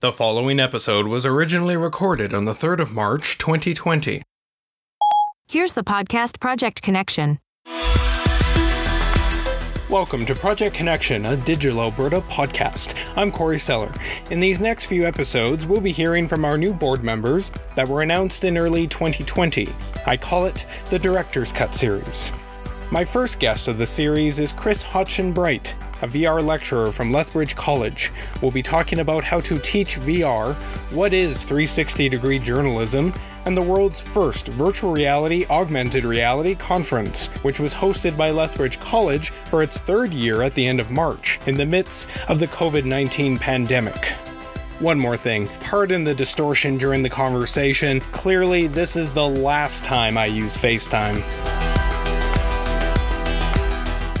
The following episode was originally recorded on the 3rd of March, 2020. Here's the podcast Project Connection. Welcome to Project Connection, a Digital Alberta podcast. I'm Corey Seller. In these next few episodes, we'll be hearing from our new board members that were announced in early 2020. I call it the Director's Cut series. My first guest of the series is Chris Hodgson Bright, a VR lecturer from Lethbridge College. We'll be talking about how to teach VR, what is 360 degree journalism, and the world's first virtual reality augmented reality conference, which was hosted by Lethbridge College for its third year at the end of March, in the midst of the COVID 19 pandemic. One more thing. Pardon the distortion during the conversation. Clearly, this is the last time I use FaceTime.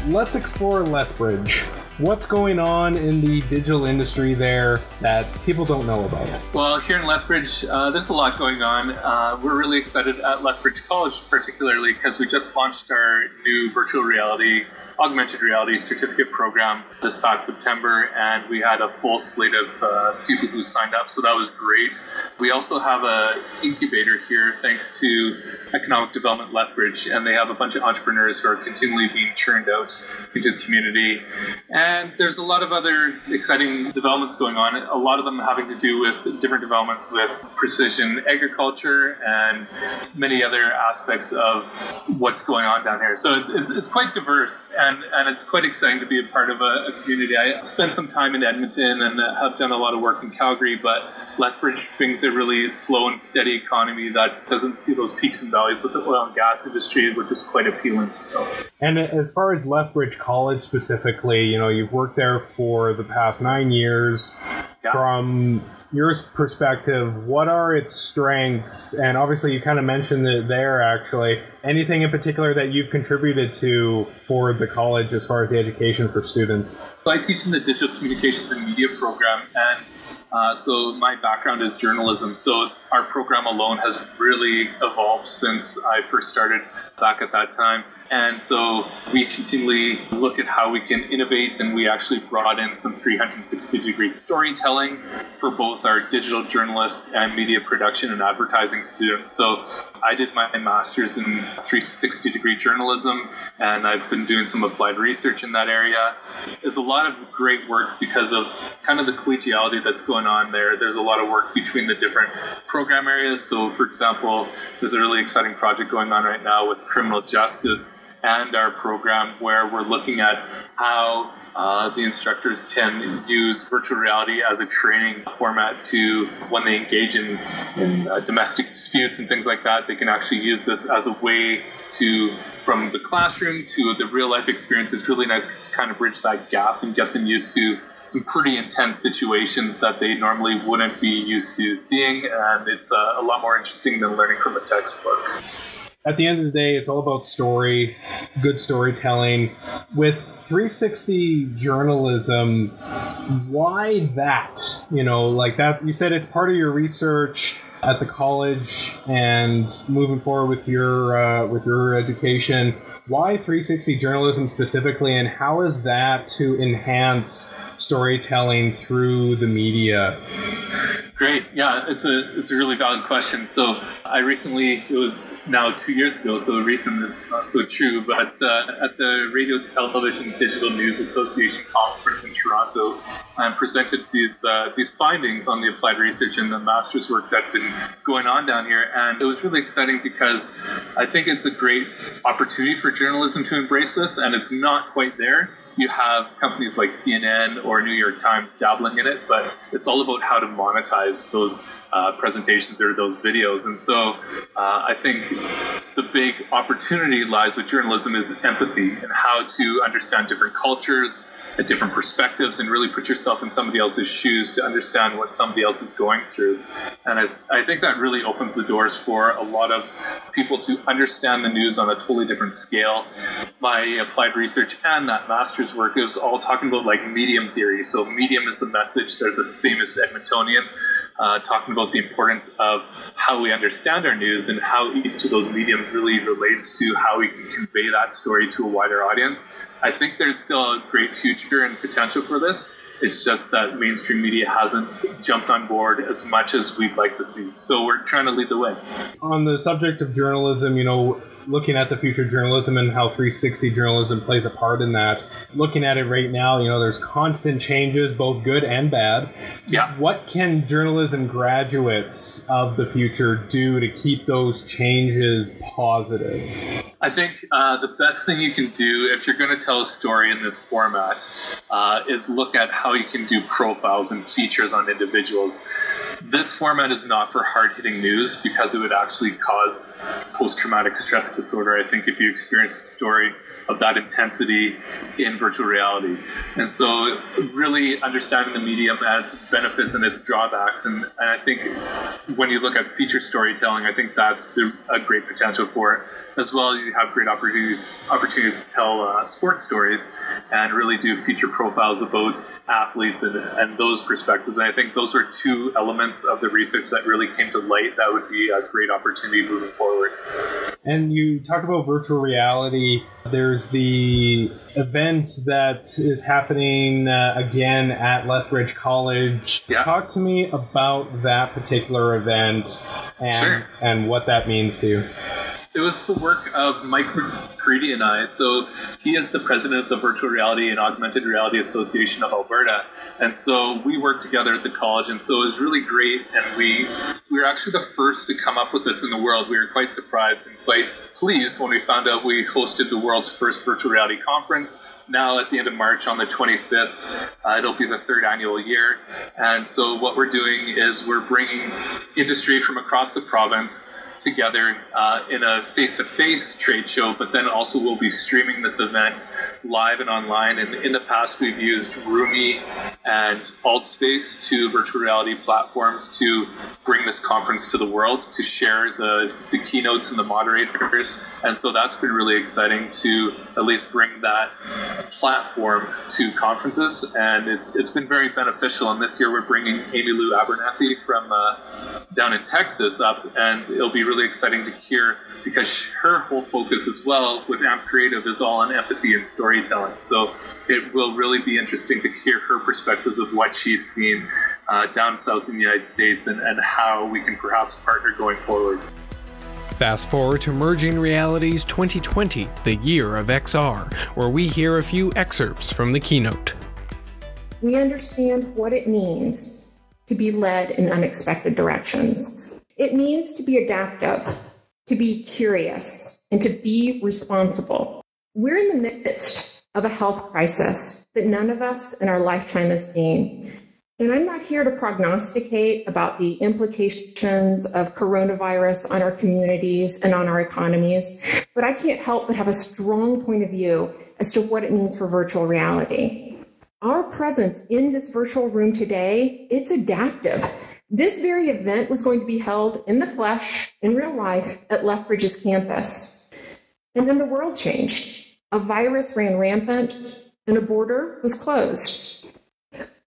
Let's explore Lethbridge. What's going on in the digital industry there that people don't know about? Well, here in Lethbridge, uh, there's a lot going on. Uh, we're really excited at Lethbridge College, particularly because we just launched our new virtual reality augmented reality certificate program this past September, and we had a full slate of uh, people who signed up, so that was great. We also have a incubator here, thanks to Economic Development Lethbridge, and they have a bunch of entrepreneurs who are continually being churned out into the community. And there's a lot of other exciting developments going on. A lot of them having to do with different developments with precision agriculture and many other aspects of what's going on down here. So it's, it's, it's quite diverse and, and it's quite exciting to be a part of a, a, community. I spent some time in Edmonton and have done a lot of work in Calgary, but Lethbridge brings a really slow and steady economy that doesn't see those peaks and valleys with the oil and gas industry, which is quite appealing. So, and as far as Lethbridge College specifically, you know, you've worked there for the past nine years. Yeah. From your perspective, what are its strengths? And obviously, you kind of mentioned it there actually. Anything in particular that you've contributed to for the college as far as the education for students? I teach in the digital communications and media program, and uh, so my background is journalism. So our program alone has really evolved since I first started back at that time. And so we continually look at how we can innovate, and we actually brought in some 360 degree storytelling for both our digital journalists and media production and advertising students. So I did my master's in 360 degree journalism, and I've been doing some applied research in that area. There's a lot of great work because of kind of the collegiality that's going on there. There's a lot of work between the different program areas. So, for example, there's a really exciting project going on right now with criminal justice and our program where we're looking at how uh, the instructors can use virtual reality as a training format to when they engage in, in uh, domestic disputes and things like that they can actually use this as a way to from the classroom to the real life experience it's really nice to kind of bridge that gap and get them used to some pretty intense situations that they normally wouldn't be used to seeing and it's uh, a lot more interesting than learning from a textbook at the end of the day, it's all about story, good storytelling. With 360 journalism, why that? You know, like that, you said it's part of your research at the college and moving forward with your uh, with your education why 360 journalism specifically and how is that to enhance storytelling through the media Great. Yeah, it's a it's a really valid question. So I recently it was now two years ago, so recent is not so true, but uh, at the Radio Television Digital News Association conference in Toronto, I presented these uh, these findings on the applied research and the master's work that's been going on down here, and it was really exciting because I think it's a great opportunity for journalism to embrace this, and it's not quite there. You have companies like CNN or New York Times dabbling in it, but it's all about how to monetize those uh, presentations or those videos. And so uh, I think the big opportunity lies with journalism is empathy and how to understand different cultures and different perspectives and really put yourself in somebody else's shoes to understand what somebody else is going through. And as, I think that really opens the doors for a lot of people to understand the news on a totally different scale. My applied research and that master's work is all talking about like medium theory. So medium is the message. There's a famous Edmontonian uh, talking about the importance of how we understand our news and how each of those mediums really relates to how we can convey that story to a wider audience. I think there's still a great future and potential for this. It's just that mainstream media hasn't jumped on board as much as we'd like to see. So we're trying to lead the way. On the subject of journalism, you know, looking at the future of journalism and how 360 journalism plays a part in that. Looking at it right now, you know, there's constant changes, both good and bad. Yeah. What can journalism graduates of the future do to keep those changes positive? I think uh, the best thing you can do if you're going to tell a story in this format uh, is look at how you can do profiles and features on individuals. This format is not for hard hitting news because it would actually cause post traumatic stress disorder, I think, if you experience the story of that intensity in virtual reality. And so, really understanding the medium its benefits and its drawbacks. And, and I think when you look at feature storytelling, I think that's the, a great potential for it, as well as you have great opportunities opportunities to tell uh, sports stories and really do feature profiles about athletes and, and those perspectives. And I think those are two elements of the research that really came to light that would be a great opportunity moving forward. And you talk about virtual reality. There's the event that is happening uh, again at Lethbridge College. Yeah. Talk to me about that particular event and Sure. and what that means to you. It was the work of Mike McCready and I. So he is the president of the Virtual Reality and Augmented Reality Association of Alberta, and so we worked together at the college, and so it was really great. And we we were actually the first to come up with this in the world. We were quite surprised and quite pleased when we found out we hosted the world's first virtual reality conference. Now at the end of March on the 25th, uh, it'll be the third annual year, and so what we're doing is we're bringing industry from across the province together uh, in a face-to-face trade show, but then also we'll be streaming this event live and online. And in the past, we've used Rumii and AltSpace, two virtual reality platforms, to bring this conference to the world, to share the, the keynotes and the moderators. And so that's been really exciting to at least bring that platform to conferences. And it's, it's been very beneficial. And this year, we're bringing Amy Lou Abernathy from uh, down in Texas up, and it'll be really exciting to hear because her whole focus as well with AMP Creative is all on empathy and storytelling. So it will really be interesting to hear her perspectives of what she's seen uh, down south in the United States and, and how we can perhaps partner going forward. Fast forward to Merging Realities 2020, the year of XR, where we hear a few excerpts from the keynote. we understand what it means to be led in unexpected directions. It means to be adaptive, to be curious, and to be responsible. We're in the midst of a health crisis that none of us in our lifetime has seen. And I'm not here to prognosticate about the implications of coronavirus on our communities and on our economies, but I can't help but have a strong point of view as to what it means for virtual reality. Our presence in this virtual room today, it's adaptive. This very event was going to be held in the flesh, in real life, at Lethbridge's campus. And then the world changed. A virus ran rampant, and a border was closed.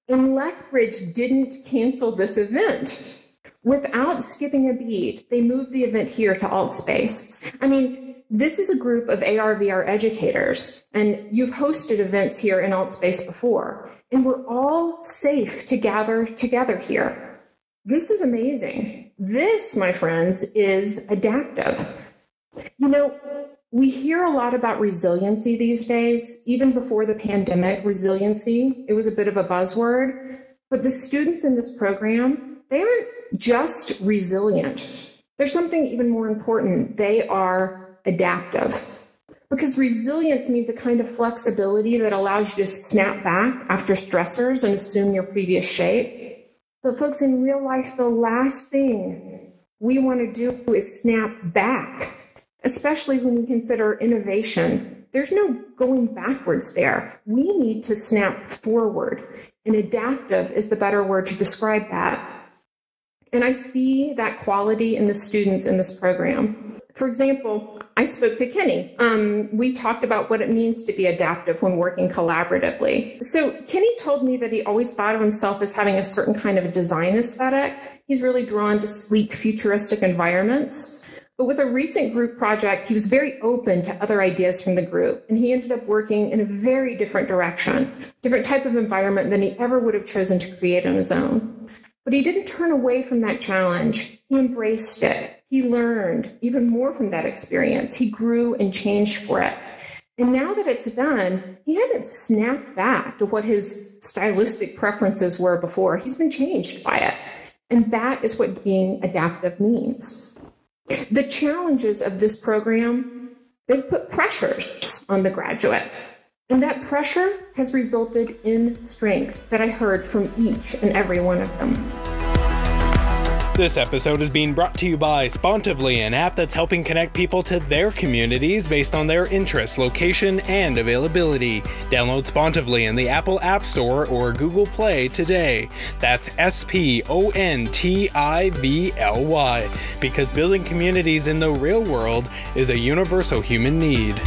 And Lethbridge didn't cancel this event. Without skipping a beat, they moved the event here to AltSpace. I mean, this is a group of ARVR educators, and you've hosted events here in AltSpace before, and we're all safe to gather together here. This is amazing. This, my friends, is adaptive. You know, we hear a lot about resiliency these days. Even before the pandemic, resiliency, it was a bit of a buzzword. But the students in this program, they aren't just resilient. There's something even more important. They are adaptive. Because resilience means a kind of flexibility that allows you to snap back after stressors and assume your previous shape. But folks, in real life, the last thing we want to do is snap back, especially when we consider innovation. There's no going backwards there. We need to snap forward, and adaptive is the better word to describe that. And I see that quality in the students in this program. For example, I spoke to Kenny. Um, we talked about what it means to be adaptive when working collaboratively. So Kenny told me that he always thought of himself as having a certain kind of design aesthetic. He's really drawn to sleek, futuristic environments. But with a recent group project, he was very open to other ideas from the group, and he ended up working in a very different direction, different type of environment than he ever would have chosen to create on his own. But he didn't turn away from that challenge. He embraced it. He learned even more from that experience. He grew and changed for it. And now that it's done, he hasn't snapped back to what his stylistic preferences were before. He's been changed by it. And that is what being adaptive means. The challenges of this program, they've put pressures on the graduates. And that pressure has resulted in strength that I heard from each and every one of them. This episode is being brought to you by Spontivly, an app that's helping connect people to their communities based on their interests, location, and availability. Download Spontivly in the Apple App Store or Google Play today. That's S P O N T I V L Y, because building communities in the real world is a universal human need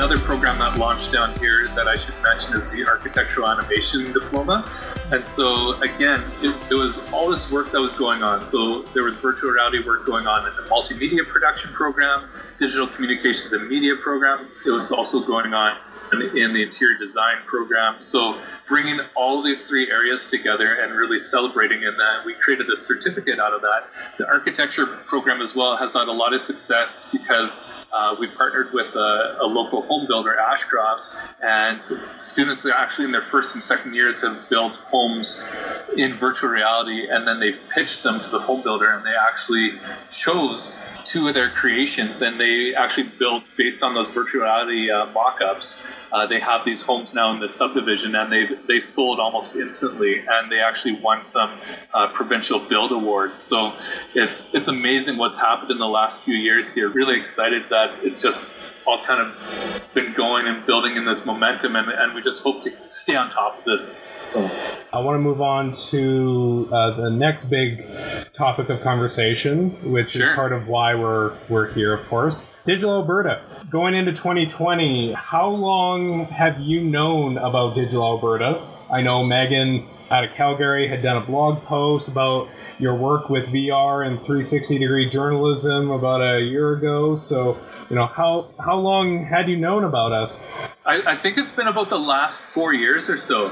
another program that launched down here that I should mention is the Architectural Animation Diploma. And so, again, it, it, was all this work that was going on. So, there was virtual reality work going on in the multimedia production program, digital communications and media program. It was also going on in the interior design program. So bringing all these three areas together and really celebrating in that, we created a certificate out of that. The architecture program as well has had a lot of success because uh, we partnered with a, a, local home builder, Ashcroft, and students that actually in their first and second years have built homes in virtual reality, and then they've pitched them to the home builder, and they actually chose two of their creations, and they actually built based on those virtual reality uh, mock-ups uh, they have these homes now in the subdivision, and they they sold almost instantly, and they actually won some uh, provincial build awards. So it's it's amazing what's happened in the last few years here. Really excited that it's just all kind of been going and building in this momentum, and, and we just hope to stay on top of this. So I want to move on to uh, the next big topic of conversation, which sure. is part of why we're we're here, of course. Digital Alberta. Going into 2020, how long have you known about Digital Alberta? I know Megan out of Calgary had done a blog post about your work with VR and 360 degree journalism about a year ago. So you know how how long had you known about us? I, I, think it's been about the last four years or so.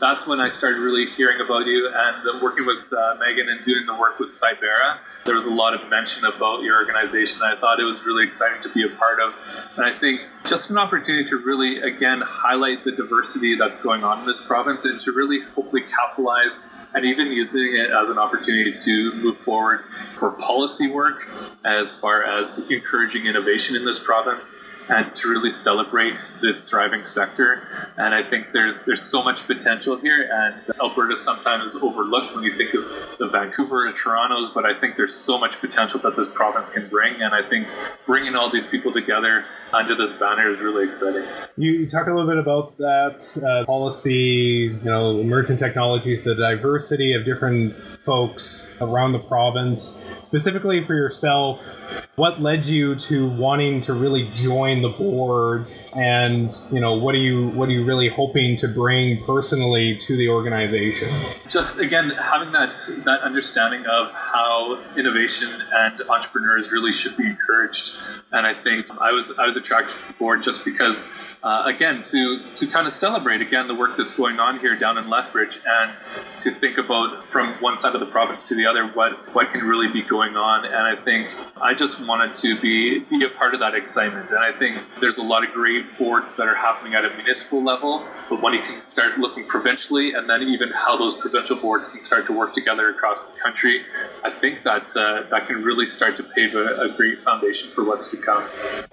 That's when i started really hearing about you and working with uh, megan and doing the work with cybera. There was a lot of mention about your organization i thought it was really exciting to be a part of. And i think just an opportunity to really again highlight the diversity that's going on in this province and to really hopefully capitalize and even using it as an opportunity to move forward for policy work as far as encouraging innovation in this province and to really celebrate this thriving sector. And I think there's there's so much potential here, and Alberta sometimes is overlooked when you think of the Vancouver or Toronto's, but I think there's so much potential that this province can bring, and I think bringing all these people together under this banner is really exciting. You, talk a little bit about that uh, policy, you know, emerging technologies, the diversity of different folks around the province. Specifically for yourself, what led you to wanting to really join the board, and you know, what are you what are you really hoping to bring personally to the organization? Just again, having that that understanding of how innovation and entrepreneurs really should be encouraged, and I think I was I was attracted to the board just because, uh, again, to to kind of celebrate again the work that's going on here down in Lethbridge, and to think about from one side of the province to the other what what can really be going on. And I think I just wanted to be be a part of that excitement. And I think there's a lot of great boards that are happening at a municipal level, but when you can start looking provincially, and then even how those provincial boards can start to work together across the country, I think that uh, that can really start to pave a, a great foundation for what's to come.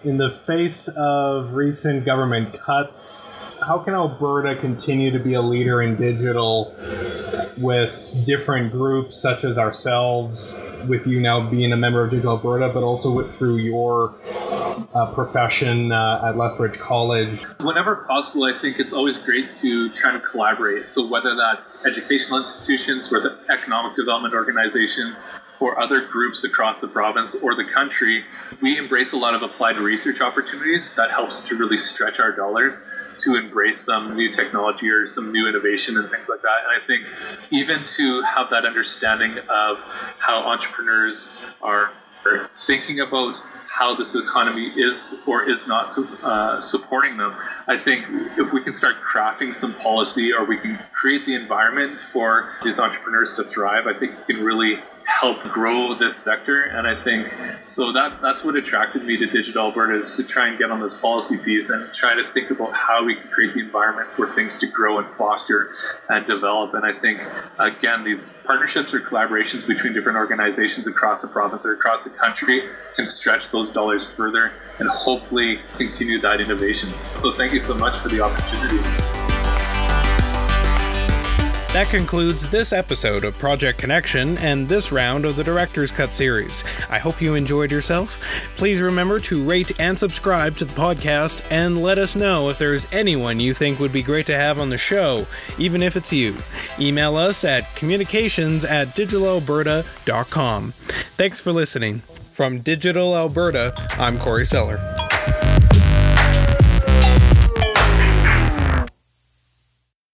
In the face of recent government cuts, how can Alberta continue to be a leader in digital with different groups such as ourselves, with you now being a member of Digital Alberta, but also with, through your uh, profession uh, at Lethbridge College? Whenever possible, I think it's always great to try to collaborate. So whether that's educational institutions, or the economic development organizations, or other groups across the province or the country, we embrace a lot of applied research opportunities that helps to really stretch our dollars to embrace some new technology or some new innovation and things like that. And I think even to have that understanding of how entrepreneurs are thinking about how this economy is or is not uh, supporting them. I think if we can start crafting some policy or we can create the environment for these entrepreneurs to thrive, I think it can really help grow this sector. And I think so that that's what attracted me to Digital Alberta is to try and get on this policy piece and try to think about how we can create the environment for things to grow and foster and develop. And I think again, these partnerships or collaborations between different organizations across the province or across the country can stretch those dollars further and hopefully continue that innovation. So thank you so much for the opportunity. That concludes this episode of Project Connection and this round of the Director's Cut series. I hope you enjoyed yourself. Please remember to rate and subscribe to the podcast and let us know if there's anyone you think would be great to have on the show, even if it's you. Email us at communications at digitalalberta.com. Thanks for listening. From Digital Alberta, I'm Corey Seller.